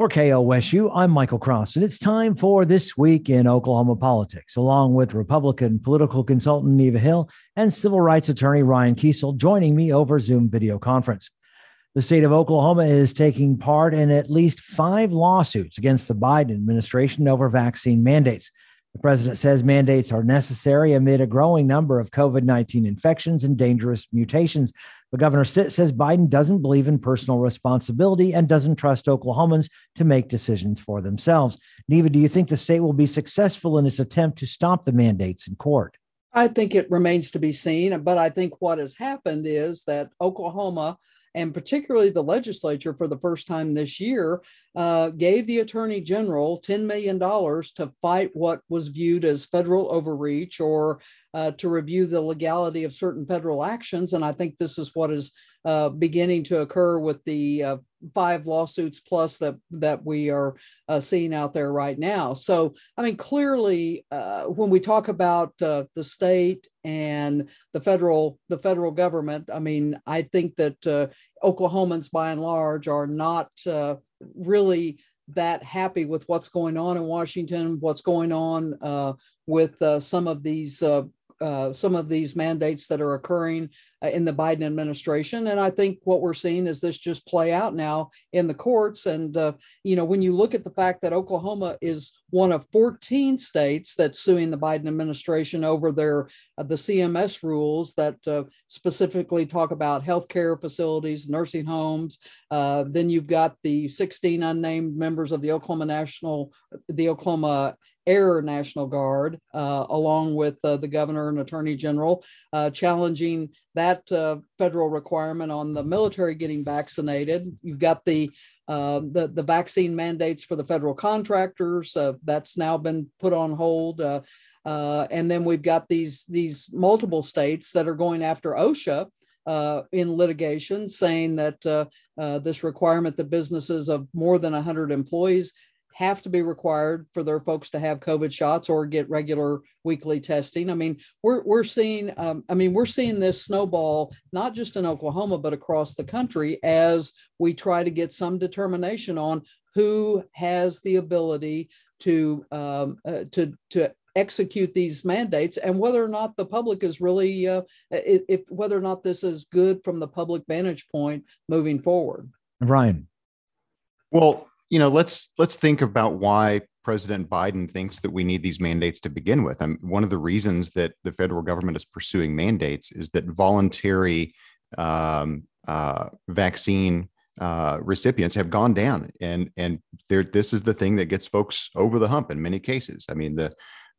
For KOSU, I'm Michael Cross, and it's time for This Week in Oklahoma Politics, along with Republican political consultant Neva Hill and civil rights attorney Ryan Kiesel joining me over Zoom video conference. The state of Oklahoma is taking part in at least five lawsuits against the Biden administration over vaccine mandates. The president says mandates are necessary amid a growing number of COVID 19 infections and dangerous mutations. But Governor Stitt says Biden doesn't believe in personal responsibility and doesn't trust Oklahomans to make decisions for themselves. Neva, do you think the state will be successful in its attempt to stop the mandates in court? I think it remains to be seen. But I think what has happened is that Oklahoma and particularly the legislature for the first time this year uh, gave the attorney general $10 million to fight what was viewed as federal overreach or uh, to review the legality of certain federal actions. And I think this is what is uh, beginning to occur with the uh, five lawsuits plus that that we are uh, seeing out there right now. So, I mean, clearly, uh, when we talk about uh, the state and the federal the federal government, I mean, I think that uh, Oklahomans, by and large, are not really that happy with what's going on in Washington, what's going on with some of these uh, some of these mandates that are occurring uh, in the Biden administration. And I think what we're seeing is this just play out now in the courts. And, uh, you know, when you look at the fact that Oklahoma is one of 14 states that's suing the Biden administration over their uh, the CMS rules that uh, specifically talk about healthcare facilities, nursing homes. then you've got the 16 unnamed members of the Oklahoma National, the Oklahoma Air National Guard, uh, along with uh, the governor and attorney general, uh, challenging that uh, federal requirement on the military getting vaccinated. You've got the uh, the, the vaccine mandates for the federal contractors. Uh, that's now been put on hold. and then we've got these, these multiple states that are going after OSHA uh, in litigation, saying that uh, uh, this requirement that businesses of more than 100 employees have to be required for their folks to have COVID shots or get regular weekly testing. I mean, we're we're seeing, um, I mean, we're seeing this snowball not just in Oklahoma but across the country as we try to get some determination on who has the ability to um, uh, to to execute these mandates and whether or not the public is really uh, if, if whether or not this is good from the public vantage point moving forward. Ryan. Well, you know, let's let's think about why President Biden thinks that we need these mandates to begin with. And one of the reasons that the federal government is pursuing mandates is that voluntary um, uh, vaccine uh, recipients have gone down, and and this is the thing that gets folks over the hump in many cases. I mean, the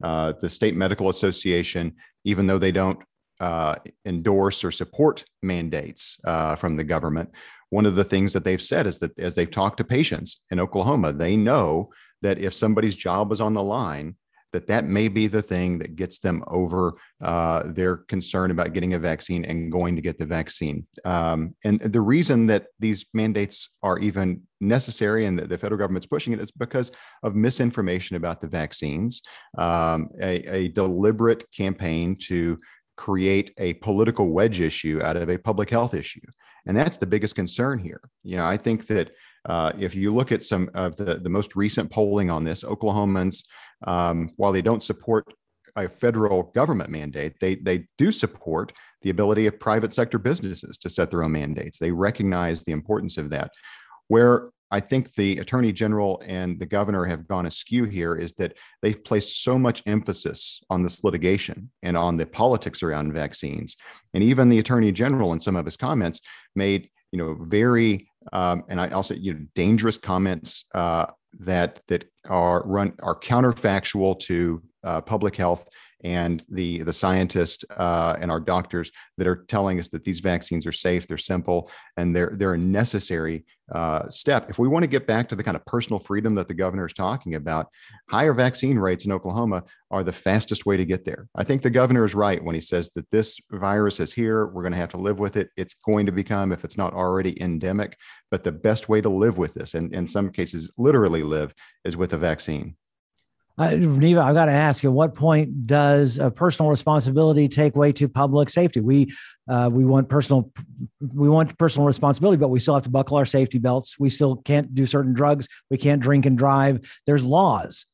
uh, the state medical association, even though they don't uh, endorse or support mandates uh, from the government, one of the things that they've said is that as they've talked to patients in Oklahoma, they know that if somebody's job is on the line, that that may be the thing that gets them over uh, their concern about getting a vaccine and going to get the vaccine. Um, and the reason that these mandates are even necessary and that the federal government's pushing it is because of misinformation about the vaccines, um, a, a deliberate campaign to create a political wedge issue out of a public health issue. And that's the biggest concern here. You know, I think that uh, if you look at some of the, the most recent polling on this, Oklahomans, um, while they don't support a federal government mandate, they, they do support the ability of private sector businesses to set their own mandates. They recognize the importance of that. Where I think the attorney general and the governor have gone askew here is that they've placed so much emphasis on this litigation and on the politics around vaccines. And even the attorney general, in some of his comments, made you know very um, and I also you know dangerous comments uh, that that are run are counterfactual to uh, public health and the the scientists uh, and our doctors that are telling us that these vaccines are safe, they're simple, and they're they're a necessary uh, step. If we want to get back to the kind of personal freedom that the governor is talking about, higher vaccine rates in Oklahoma are the fastest way to get there. I think the governor is right when he says that this virus is here. We're going to have to live with it. It's going to become, if it's not already endemic, but the best way to live with this, and in some cases, literally live, is with a vaccine. Uh, Neva, I've got to ask: At what point does a personal responsibility take way to public safety? We uh, we want personal we want personal responsibility, but we still have to buckle our safety belts. We still can't do certain drugs. We can't drink and drive. There's laws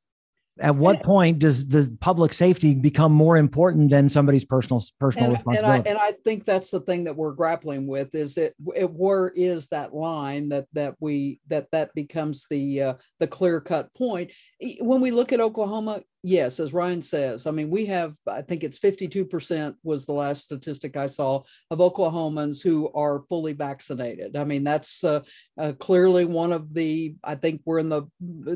at what point does the public safety become more important than somebody's personal personal and, responsibility? And I, and I think that's the thing that we're grappling with is it, it where is that line that that we that that becomes the uh, the clear cut point when we look at Oklahoma yes, as Ryan says, I mean, we have, I think it's 52% was the last statistic I saw of Oklahomans who are fully vaccinated. I mean, that's uh, uh, clearly one of the, I think we're in the uh,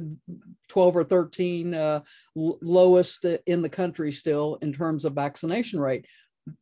12 or 13 uh, lowest in the country still in terms of vaccination rate.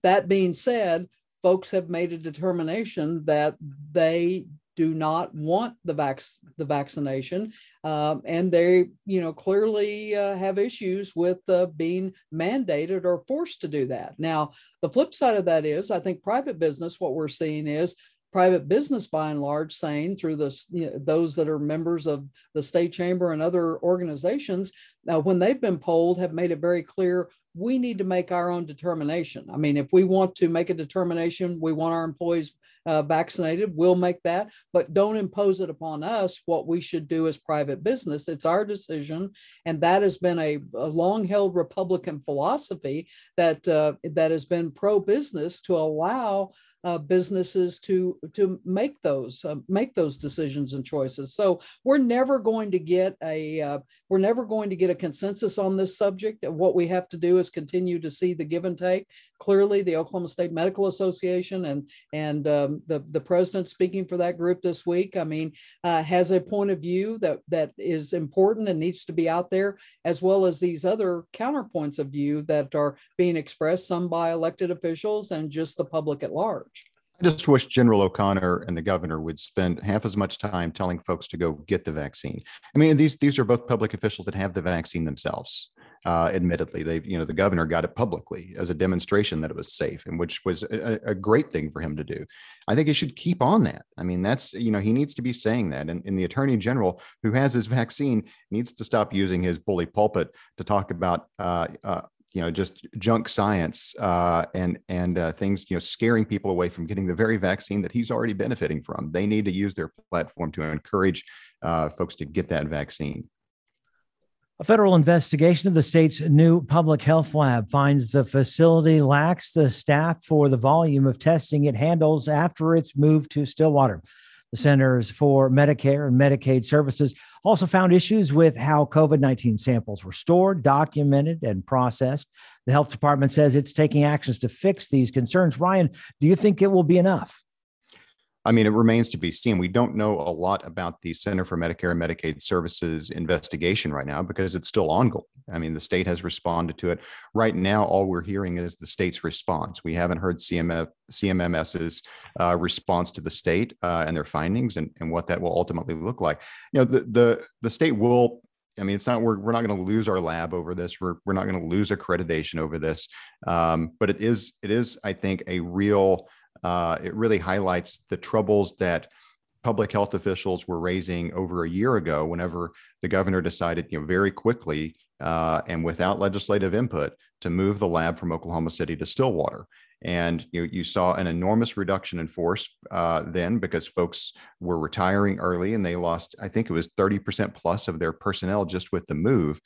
That being said, folks have made a determination that they do not want the vac- the vaccination um, and they, you know, clearly uh, have issues with uh, being mandated or forced to do that. Now, the flip side of that is, I think private business, what we're seeing is private business by and large saying through the, you know, those that are members of the state chamber and other organizations now when they've been polled have made it very clear we need to make our own determination i mean if we want to make a determination we want our employees uh, vaccinated, we'll make that, but don't impose it upon us what we should do as private business. It's our decision, and that has been a, a long-held Republican philosophy that uh, that has been pro-business to allow uh, businesses to to make those uh, make those decisions and choices. So we're never going to get a uh, we're never going to get a consensus on this subject. What we have to do is continue to see the give and take. Clearly, the Oklahoma State Medical Association and and um, the the president speaking for that group this week. I mean, uh, has a point of view that that is important and needs to be out there, as well as these other counterpoints of view that are being expressed, some by elected officials and just the public at large. I just wish General O'Connor and the governor would spend half as much time telling folks to go get the vaccine. I mean, these these are both public officials that have the vaccine themselves. Uh, admittedly, they you know the governor got it publicly as a demonstration that it was safe, and which was a, a, great thing for him to do. I think he should keep on that. I mean, that's you know he needs to be saying that, and, and the attorney general who has his vaccine needs to stop using his bully pulpit to talk about uh, uh, you know just junk science uh, and and uh, things you know scaring people away from getting the very vaccine that he's already benefiting from. They need to use their platform to encourage uh, folks to get that vaccine. A federal investigation of the state's new public health lab finds the facility lacks the staff for the volume of testing it handles after its move to Stillwater. The Centers for Medicare and Medicaid Services also found issues with how COVID 19 samples were stored, documented, and processed. The health department says it's taking actions to fix these concerns. Ryan, do you think it will be enough? I mean, it remains to be seen. We don't know a lot about the Center for Medicare and Medicaid Services investigation right now because it's still ongoing. I mean, the state has responded to it. Right now, all we're hearing is the state's response. We haven't heard CMF, CMMS's uh, response to the state uh, and their findings and, and what that will ultimately look like. You know, the the the state will I mean, it's not we're, we're not going to lose our lab over this. We're, we're not going to lose accreditation over this. Um, but it is it is I think a real uh, it really highlights the troubles that public health officials were raising over a year ago whenever the governor decided you know very quickly uh, and without legislative input to move the lab from oklahoma city to stillwater. And you, you saw an enormous reduction in force uh, then because folks were retiring early and they lost i think it was 30% plus of their personnel just with the move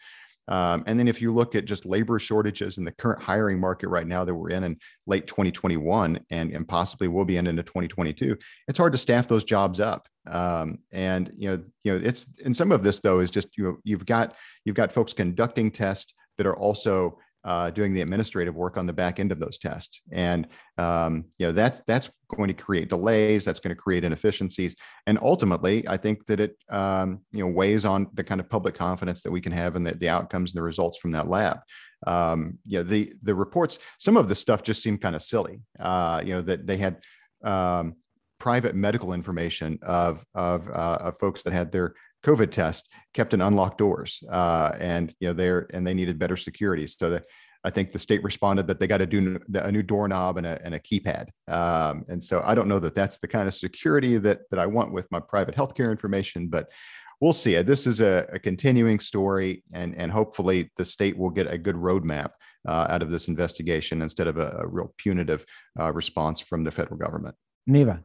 um, and then if you look at just labor shortages in the current hiring market right now that we're in in late 2021 and, and possibly will be in into 2022, it's hard to staff those jobs up. Um, and you know, you know, it's and some of this though is just you know, you've got you've got folks conducting tests that are also uh, doing the administrative work on the back end of those tests. And um, you know that's that's going to create delays. That's going to create inefficiencies, and ultimately, I think that it um, you know weighs on the kind of public confidence that we can have in the, the outcomes and the results from that lab. Um, you know the the reports. Some of the stuff just seemed kind of silly. Uh, you know that they had um, private medical information of of, uh, of folks that had their COVID test kept in unlocked doors, uh, and you know they're and they needed better security. So that I think the state responded that they got to do a new doorknob and a, and a keypad. Um, and so I don't know that that's the kind of security that that I want with my private healthcare information, but we'll see. This is a, a, continuing story, and and hopefully the state will get a good roadmap uh, out of this investigation instead of a, a real punitive uh, response from the federal government. Neva.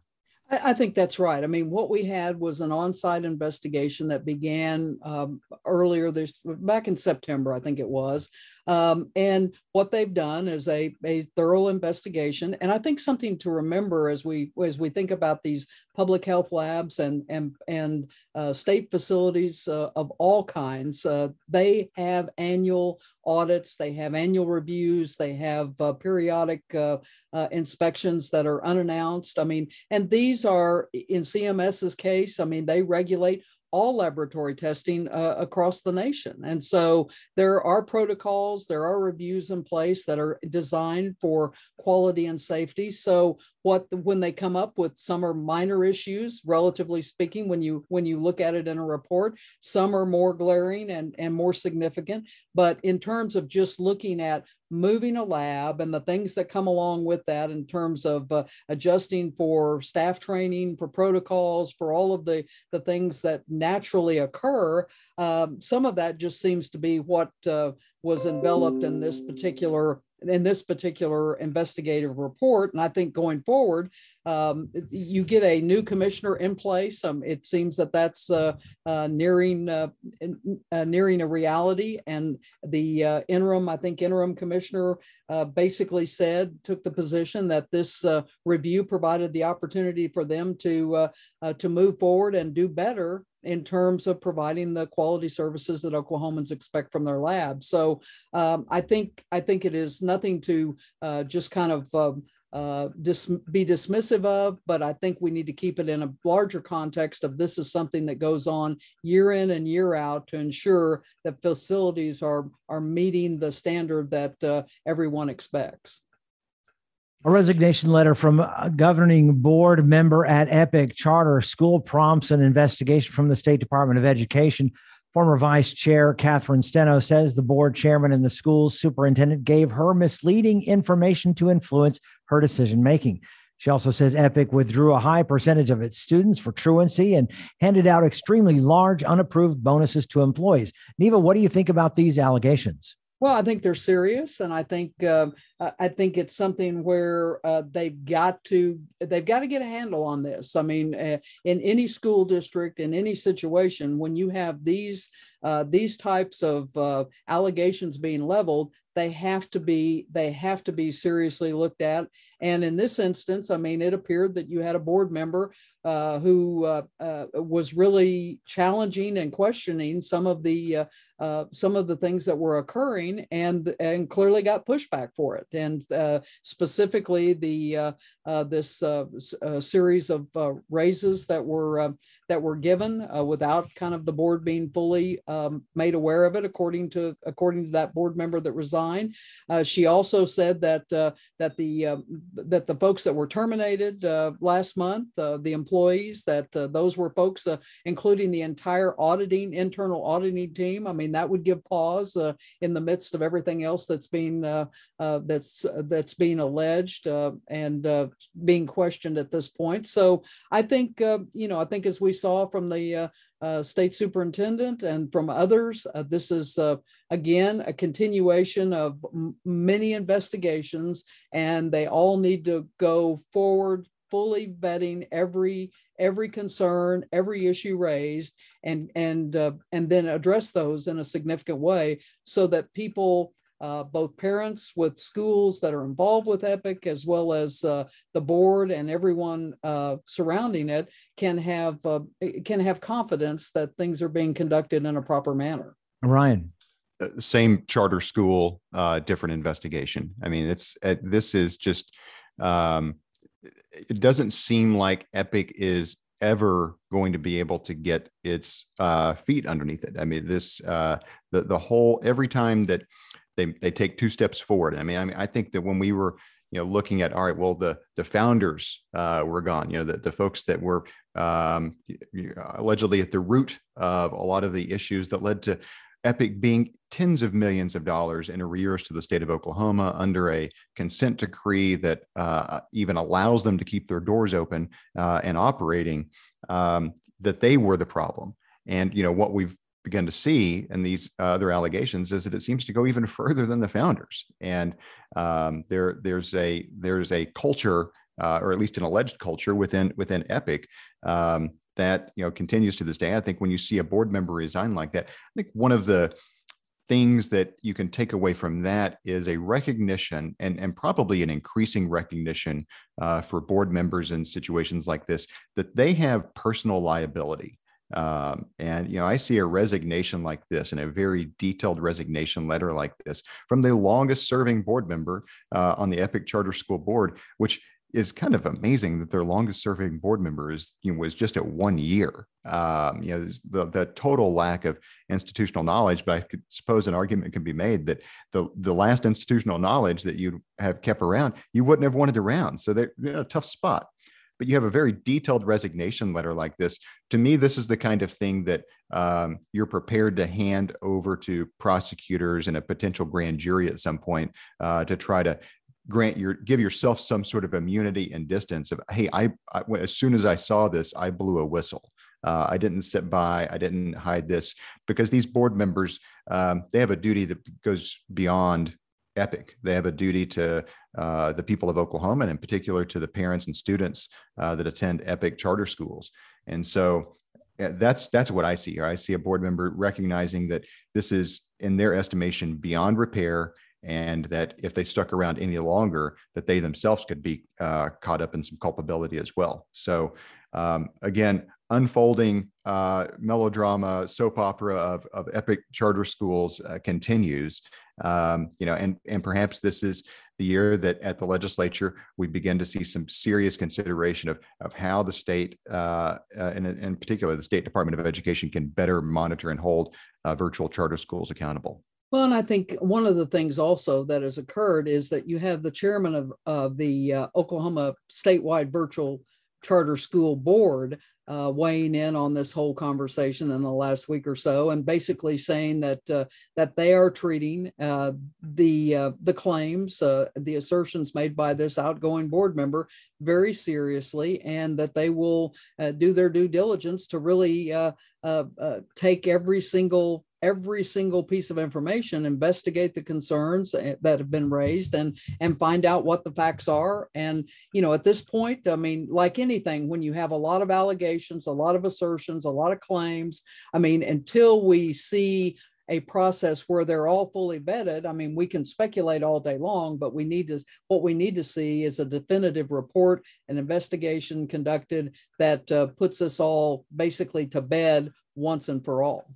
I, think that's right. I mean, what we had was an on-site investigation that began um, earlier this back in September, I think it was, um, and what they've done is a, a thorough investigation. And I think something to remember as we as we think about these public health labs and and and uh, state facilities uh, of all kinds, uh, they have annual audits, they have annual reviews, they have uh, periodic uh, uh, inspections that are unannounced. I mean, and these are in CMS's case. I mean, they regulate all laboratory testing uh, across the nation. And so there are protocols, there are reviews in place that are designed for quality and safety. So what when they come up with some are minor issues relatively speaking when you when you look at it in a report some are more glaring and and more significant. But in terms of just looking at moving a lab and the things that come along with that in terms of uh, adjusting for staff training for protocols for all of the the things that naturally occur um, some of that just seems to be what uh, was enveloped in this particular in this particular investigative report. And I think going forward, um, you get a new commissioner in place. Um, it seems that that's uh, uh, nearing uh, uh nearing a reality. And the uh, interim, I think, interim commissioner uh, basically said took the position that this review provided the opportunity for them to to move forward and do better in terms of providing the quality services that Oklahomans expect from their labs. So um, I think I think it is nothing to uh, just kind of um, uh, dis- be dismissive of, but I think we need to keep it in a larger context of this is something that goes on year in and year out to ensure that facilities are are meeting the standard that uh, everyone expects. A resignation letter from a governing board member at Epic Charter School prompts an investigation from the State Department of Education. Former Vice Chair Catherine Stehno says the board chairman and the school's superintendent gave her misleading information to influence her decision making. She also says Epic withdrew a high percentage of its students for truancy and handed out extremely large unapproved bonuses to employees. Neva, what do you think about these allegations? Well, I think they're serious, and I think uh, I think it's something where uh, they've got to they've got to get a handle on this. I mean, uh, in any school district, in any situation, when you have these uh, these types of uh, allegations being leveled, they have to be they have to be seriously looked at. And in this instance, I mean, it appeared that you had a board member uh, who uh, uh, was really challenging and questioning some of the uh, uh, some of the things that were occurring, and and clearly got pushback for it. And uh, specifically, the this series of raises that were that were given without kind of the board being fully um, made aware of it, according to according to that board member that resigned. She also said that that the that the folks that were terminated last month, the employees, that uh, those were folks, uh, including the entire auditing, internal auditing team. I mean, that would give pause uh, in the midst of everything else that's being uh, uh, that's that's being alleged uh, and being questioned at this point. So I think you know, I think as we saw from the uh, state superintendent and from others. Uh, this is, uh, again, a continuation of many investigations, and they all need to go forward fully vetting every every concern, every issue raised, and and uh, and then address those in a significant way, so that people. Uh, both parents with schools that are involved with EPIC, as well as uh, the board and everyone uh, surrounding it, can have uh, can have confidence that things are being conducted in a proper manner. Ryan, uh, same charter school, different investigation. I mean, it's this is just um, it doesn't seem like Epic is ever going to be able to get its uh, feet underneath it. I mean, this uh, the the whole every time that they they take two steps forward. I mean, I mean, I think that when we were you know looking at all right, well the the founders uh, were gone. You know, the the folks that were um, allegedly at the root of a lot of the issues that led to Epic being tens of millions of dollars in arrears to the state of Oklahoma under a consent decree that uh, even allows them to keep their doors open uh, and operating, um, that they were the problem. And you know what we've begun to see in these uh, other allegations is that it seems to go even further than the founders. And um, there there's a there's a culture, uh, or at least an alleged culture within within Epic. Um, that you know continues to this day. I think when you see a board member resign like that, I think one of the things that you can take away from that is a recognition and, and probably an increasing recognition uh, for board members in situations like this that they have personal liability. Um, and you know, I see a resignation like this and a very detailed resignation letter like this from the longest serving board member uh, on the Epic Charter School Board, which is kind of amazing that their longest serving board member is you know, was just at one year. Um, you know, the, the total lack of institutional knowledge, but I could suppose an argument can be made that the, the last institutional knowledge that you have kept around, you wouldn't have wanted around. So they're in a tough spot. But you have a very detailed resignation letter like this. To me, this is the kind of thing that um, you're prepared to hand over to prosecutors and a potential grand jury at some point uh, to try to grant your give yourself some sort of immunity and distance of hey I, I as soon as i saw this i blew a whistle uh, i didn't sit by i didn't hide this because these board members um, they have a duty that goes beyond epic they have a duty to uh, the people of oklahoma and in particular to the parents and students uh, that attend epic charter schools and so that's that's what i see here i see a board member recognizing that this is in their estimation beyond repair and that if they stuck around any longer, that they themselves could be uh, caught up in some culpability as well. So um, again, unfolding uh, melodrama, soap opera of, of epic charter schools uh, continues. Um, you know, and and perhaps this is the year that at the legislature we begin to see some serious consideration of of how the state, uh, uh, and in particular the State Department of Education, can better monitor and hold uh, virtual charter schools accountable. Well, and I think one of the things also that has occurred is that you have the chairman of, of the uh, Oklahoma statewide virtual charter school board uh, weighing in on this whole conversation in the last week or so, and basically saying that uh, that they are treating uh, the uh, the claims, uh, the assertions made by this outgoing board member very seriously, and that they will uh, do their due diligence to really take every single every single piece of information, investigate the concerns eh, that have been raised and and find out what the facts are. And you know, at this point, I mean, like anything, when you have a lot of allegations, a lot of assertions, a lot of claims, I mean, until we see a process where they're all fully vetted. I mean, we can speculate all day long, but we need to, what we need to see is a definitive report, an investigation conducted that uh, puts us all basically to bed once and for all.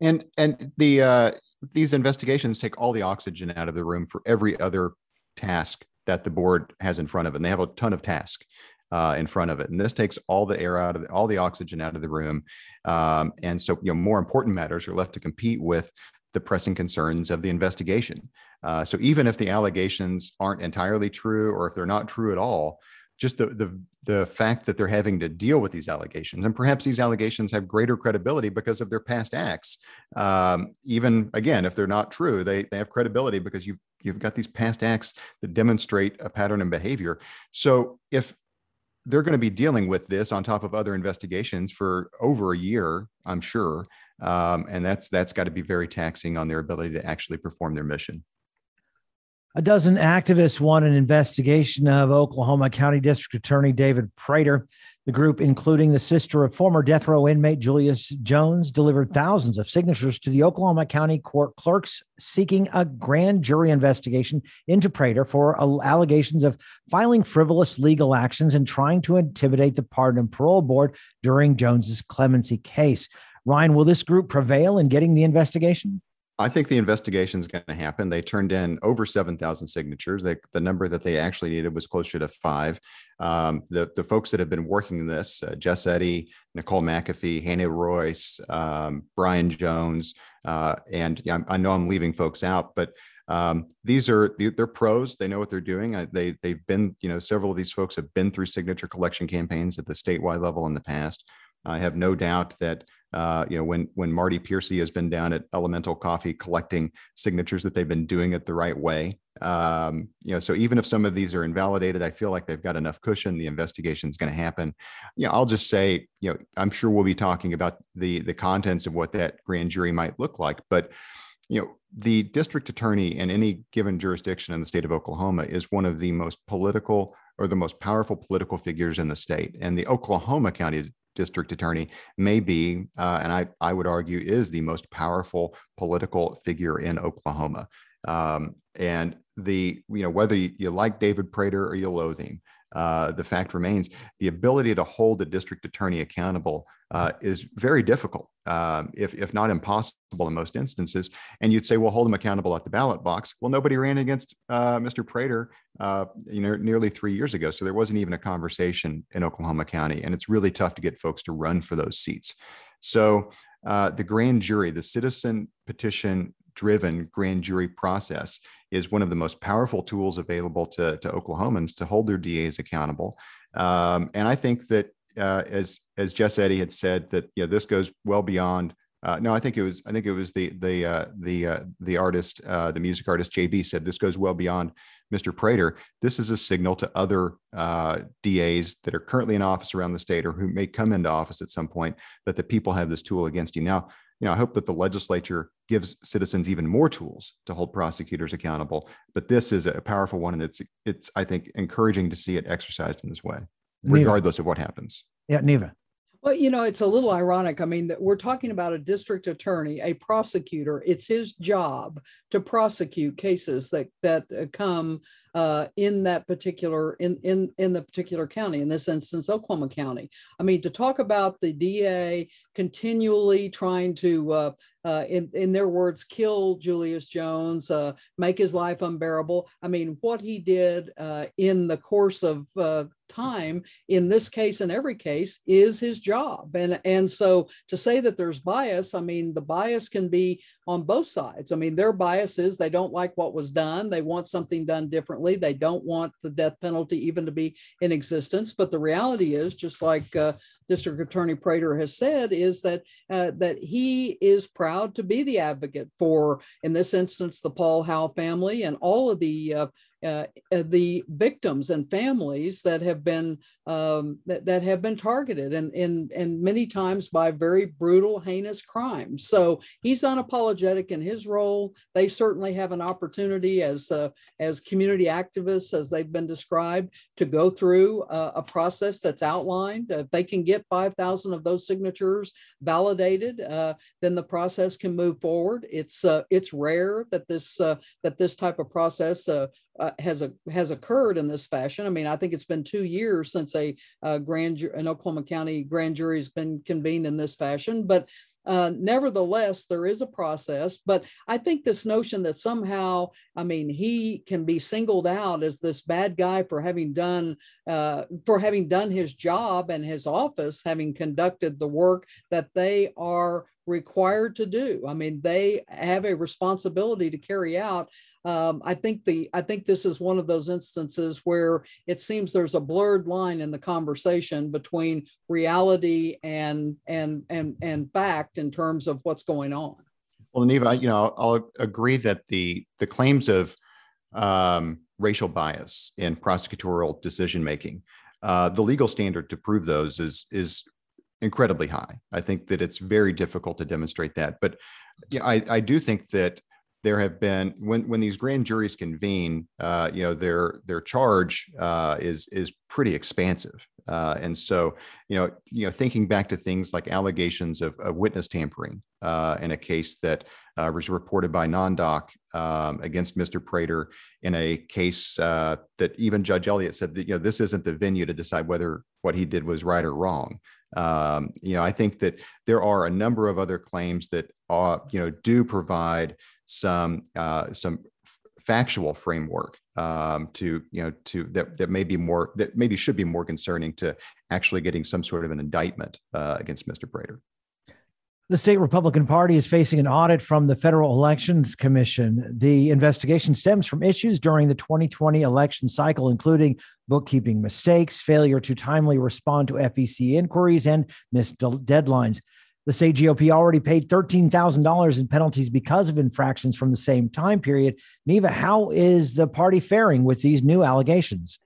And and the uh, these investigations take all the oxygen out of the room for every other task that the board has in front of it. And they have a ton of tasks uh, in front of it. And this takes all the air out of the, all the oxygen out of the room. Um, and so, you know, more important matters are left to compete with the pressing concerns of the investigation. Uh, so even if the allegations aren't entirely true, or if they're not true at all, just the, the the fact that they're having to deal with these allegations. And perhaps these allegations have greater credibility because of their past acts. Um, even again if they're not true they, they have credibility because you've you've got these past acts that demonstrate a pattern in behavior. So if they're going to be dealing with this on top of other investigations for over a year i'm sure um, and that's that's got to be very taxing on their ability to actually perform their mission a dozen activists want an investigation of Oklahoma County District Attorney David Prater. The group, including the sister of former death row inmate Julius Jones, delivered thousands of signatures to the Oklahoma County Court clerks seeking a grand jury investigation into Prater for allegations of filing frivolous legal actions and trying to intimidate the Pardon and Parole Board during Jones's clemency case. Ryan, will this group prevail in getting the investigation? I think the investigation is going to happen. They turned in over 7,000 signatures. They, the number that they actually needed was closer to five. Um, the, the folks that have been working this, uh, Jess Eddy, Nicole McAfee, Hannah Royce, um, Brian Jones, uh, and yeah, I know I'm leaving folks out, but um, these are they're pros. They know what they're doing. They they've been you know several of these folks have been through signature collection campaigns at the statewide level in the past. I have no doubt that Uh, you know, when when Marty Peercy has been down at Elemental Coffee collecting signatures that they've been doing it the right way. Um, you know, so even if some of these are invalidated, I feel like they've got enough cushion. The investigation is going to happen. You know, I'll just say, you know, I'm sure we'll be talking about the the contents of what that grand jury might look like, but you know, the district attorney in any given jurisdiction in the state of Oklahoma is one of the most political or the most powerful political figures in the state. And the Oklahoma County district attorney may be, uh, and I, I would argue is the most powerful political figure in Oklahoma. Um, and the, you know, whether you, you like David Prater or you loathe him, uh, the fact remains the ability to hold a district attorney accountable uh, is very difficult, um, if, if not impossible in most instances. And you'd say, well, hold him accountable at the ballot box. Well, nobody ran against uh, Mr. Prater uh, you know, nearly three years ago. So there wasn't even a conversation in Oklahoma County. And it's really tough to get folks to run for those seats. So uh, the grand jury, the citizen petition driven grand jury process is one of the most powerful tools available to, to Oklahomans to hold their DAs accountable. Um, and I think that uh, as as Jess Eddy had said, that you know, this goes well beyond. Uh, no, I think it was I think it was the the uh, the uh, the artist, uh, the music artist Jabee said this goes well beyond Mr. Prater. This is a signal to other uh, DAs that are currently in office around the state or who may come into office at some point that the people have this tool against you. Now, you know, I hope that the legislature gives citizens even more tools to hold prosecutors accountable. But this is a powerful one, and it's it's I think encouraging to see it exercised in this way, regardless Neva. of what happens. Yeah, Neva. Well, you know, it's a little ironic. I mean, that we're talking about a district attorney, a prosecutor. It's his job to prosecute cases that that uh, come uh, in that particular in in in the particular county. In this instance, Oklahoma County. I mean, to talk about the DA continually trying to uh, uh, in, in their words, kill Julius Jones, uh, make his life unbearable. I mean, what he did uh, in the course of uh, time, in this case and every case, is his job. And, and so to say that there's bias, I mean, the bias can be on both sides. I mean, their bias is they don't like what was done. They want something done differently. They don't want the death penalty even to be in existence. But the reality is, just like uh, District Attorney Prater has said is that uh, that he is proud to be the advocate for, in this instance, the Paul Howell family and all of the uh, uh, uh, the victims and families that have been um, that, that have been targeted and, and and many times by very brutal heinous crimes. So he's unapologetic in his role. They certainly have an opportunity as uh, as community activists as they've been described to go through uh, a process that's outlined. If they can get 5000 of those signatures validated uh, then the process can move forward. It's it's rare that this that this type of process uh, has a, has occurred in this fashion. I mean, I think it's been two years since a, grand an Oklahoma County grand jury has been convened in this fashion, but uh, nevertheless, there is a process. But I think this notion that somehow, I mean, he can be singled out as this bad guy for having done uh, for having done his job and his office having conducted the work that they are required to do. I mean, they have a responsibility to carry out um, I think the I think this is one of those instances where it seems there's a blurred line in the conversation between reality and and and and fact in terms of what's going on. Well, Neva, you know, I'll agree that the the claims of um, racial bias in prosecutorial decision making, uh, the legal standard to prove those is is incredibly high. I think that it's very difficult to demonstrate that, but yeah, I, I do think that there have been when when these grand juries convene, uh, you know, their their charge uh, is is pretty expansive, uh, and so you know, you know, thinking back to things like allegations of, of witness tampering uh, in a case that uh, was reported by NonDoc um, against Mr. Prater in a case uh, that even Judge Elliott said that you know this isn't the venue to decide whether what he did was right or wrong. Um, you know, I think that there are a number of other claims that you know do provide some uh, some factual framework um, to you know to that that may be more that maybe should be more concerning to actually getting some sort of an indictment uh, against Mr. Prater. The state Republican Party is facing an audit from the Federal Elections Commission. The investigation stems from issues during the 2020 election cycle, including bookkeeping mistakes, failure to timely respond to FEC inquiries, and missed deadlines. The state GOP already paid $13,000 in penalties because of infractions from the same time period. Neva, how is the party faring with these new allegations?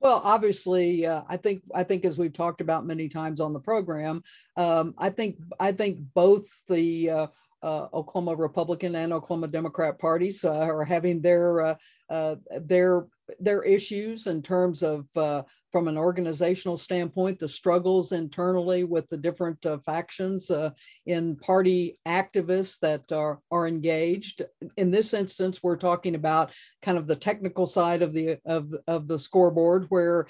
Well, obviously, uh, I think I think as we've talked about many times on the program, um, I think I think both the uh, uh, Oklahoma Republican and Oklahoma Democrat parties uh, are having their uh, uh, their their issues in terms of from an organizational standpoint, the struggles internally with the different uh, factions uh, in party activists that are, are engaged. In this instance, we're talking about kind of the technical side of the of, of the scoreboard where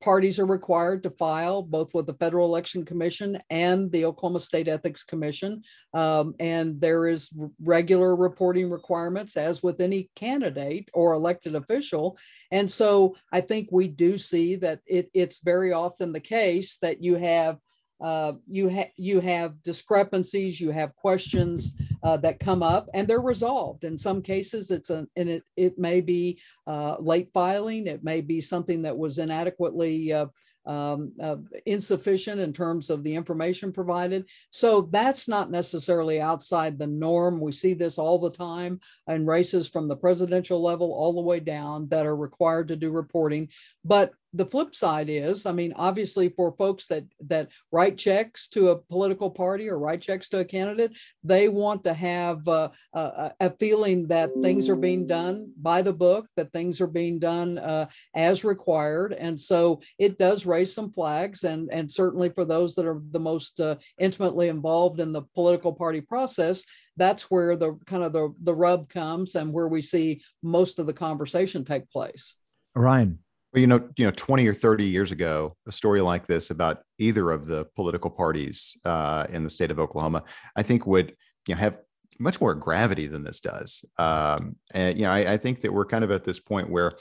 parties are required to file both with the Federal Election Commission and the Oklahoma State Ethics Commission. Um, and there is regular reporting requirements as with any candidate or elected official. And so I think we do see that it, it's very often the case that you have uh, you have you have discrepancies, you have questions uh, that come up, and they're resolved. In some cases, it's a and it it may be uh, late filing, it may be something that was inadequately uh, um, uh, insufficient in terms of the information provided. So that's not necessarily outside the norm. We see this all the time in races from the presidential level all the way down that are required to do reporting. But the flip side is, I mean, obviously for folks that that write checks to a political party or write checks to a candidate, they want to have uh, a, a, feeling that things are being done by the book, that things are being done uh, as required, and so it does raise some flags. And and certainly for those that are the most uh, intimately involved in the political party process, that's where the kind of the the rub comes, and where we see most of the conversation take place. Ryan. Well, you know, you know, 20 or 30 years ago, a story like this about either of the political parties uh, in the state of Oklahoma, I think would you know have much more gravity than this does. Um, and you know, I, I, think that we're kind of at this point where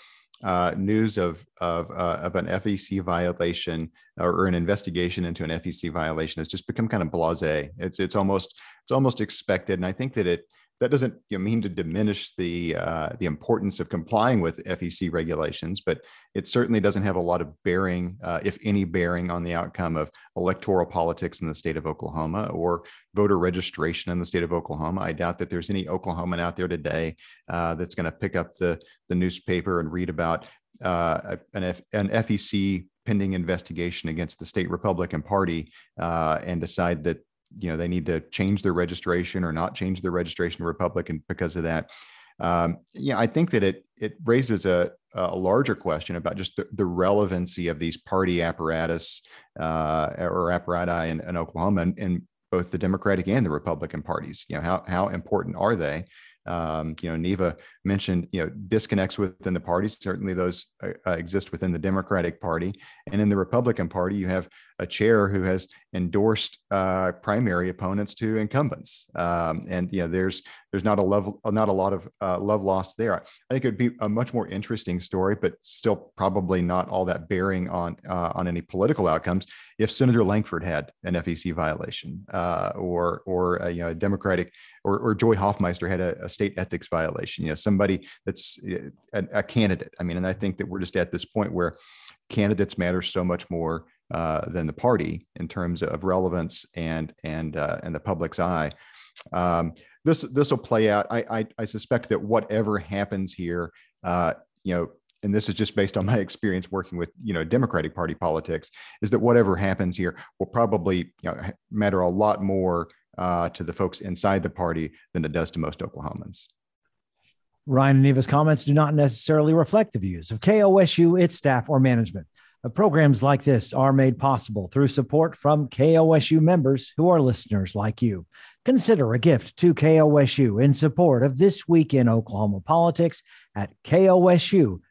uh, news of of uh, of an FEC violation or an investigation into an FEC violation has just become kind of blasé. It's it's almost it's almost expected, and I think that it that doesn't you know, mean to diminish the uh, the importance of complying with FEC regulations, but it certainly doesn't have a lot of bearing, uh, if any bearing, on the outcome of electoral politics in the state of Oklahoma or voter registration in the state of Oklahoma. I doubt that there's any Oklahoman out there today uh, that's going to pick up the the newspaper and read about uh, an, F, an FEC pending investigation against the state Republican Party uh, and decide that you know they need to change their registration or not change their registration to Republican because of that. Um, yeah, I think that it it raises a a larger question about just the, the relevancy of these party apparatus uh, or apparati in, in Oklahoma and, and, both the Democratic and the Republican parties. You know how how important are they? Um, you know, Neva mentioned, you know, disconnects within the parties. Certainly, those uh, uh, exist within the Democratic Party, and in the Republican Party, you have a chair who has endorsed uh, primary opponents to incumbents, um, and you know, there's there's not a level, not a lot of uh, love lost there. I think it would be a much more interesting story, but still probably not all that bearing on uh, on any political outcomes. If Senator Langford had an FEC violation, uh, or or you know, a Democratic, or, or Joy Hofmeister had a, a state ethics violation, you know, somebody that's uh, a, a candidate. I mean, and I think that we're just at this point where candidates matter so much more uh, than the party in terms of relevance and and uh, and the public's eye. Um, this this will play out. I, I, I suspect that whatever happens here, uh, you know, and this is just based on my experience working with you know Democratic Party politics, is that whatever happens here will probably you know, matter a lot more uh, to the folks inside the party than it does to most Oklahomans. Ryan and Neva's comments do not necessarily reflect the views of KOSU, its staff, or management. Uh, programs like this are made possible through support from KOSU members who are listeners like you. Consider a gift to KOSU in support of This Week in Oklahoma Politics at kosu.org.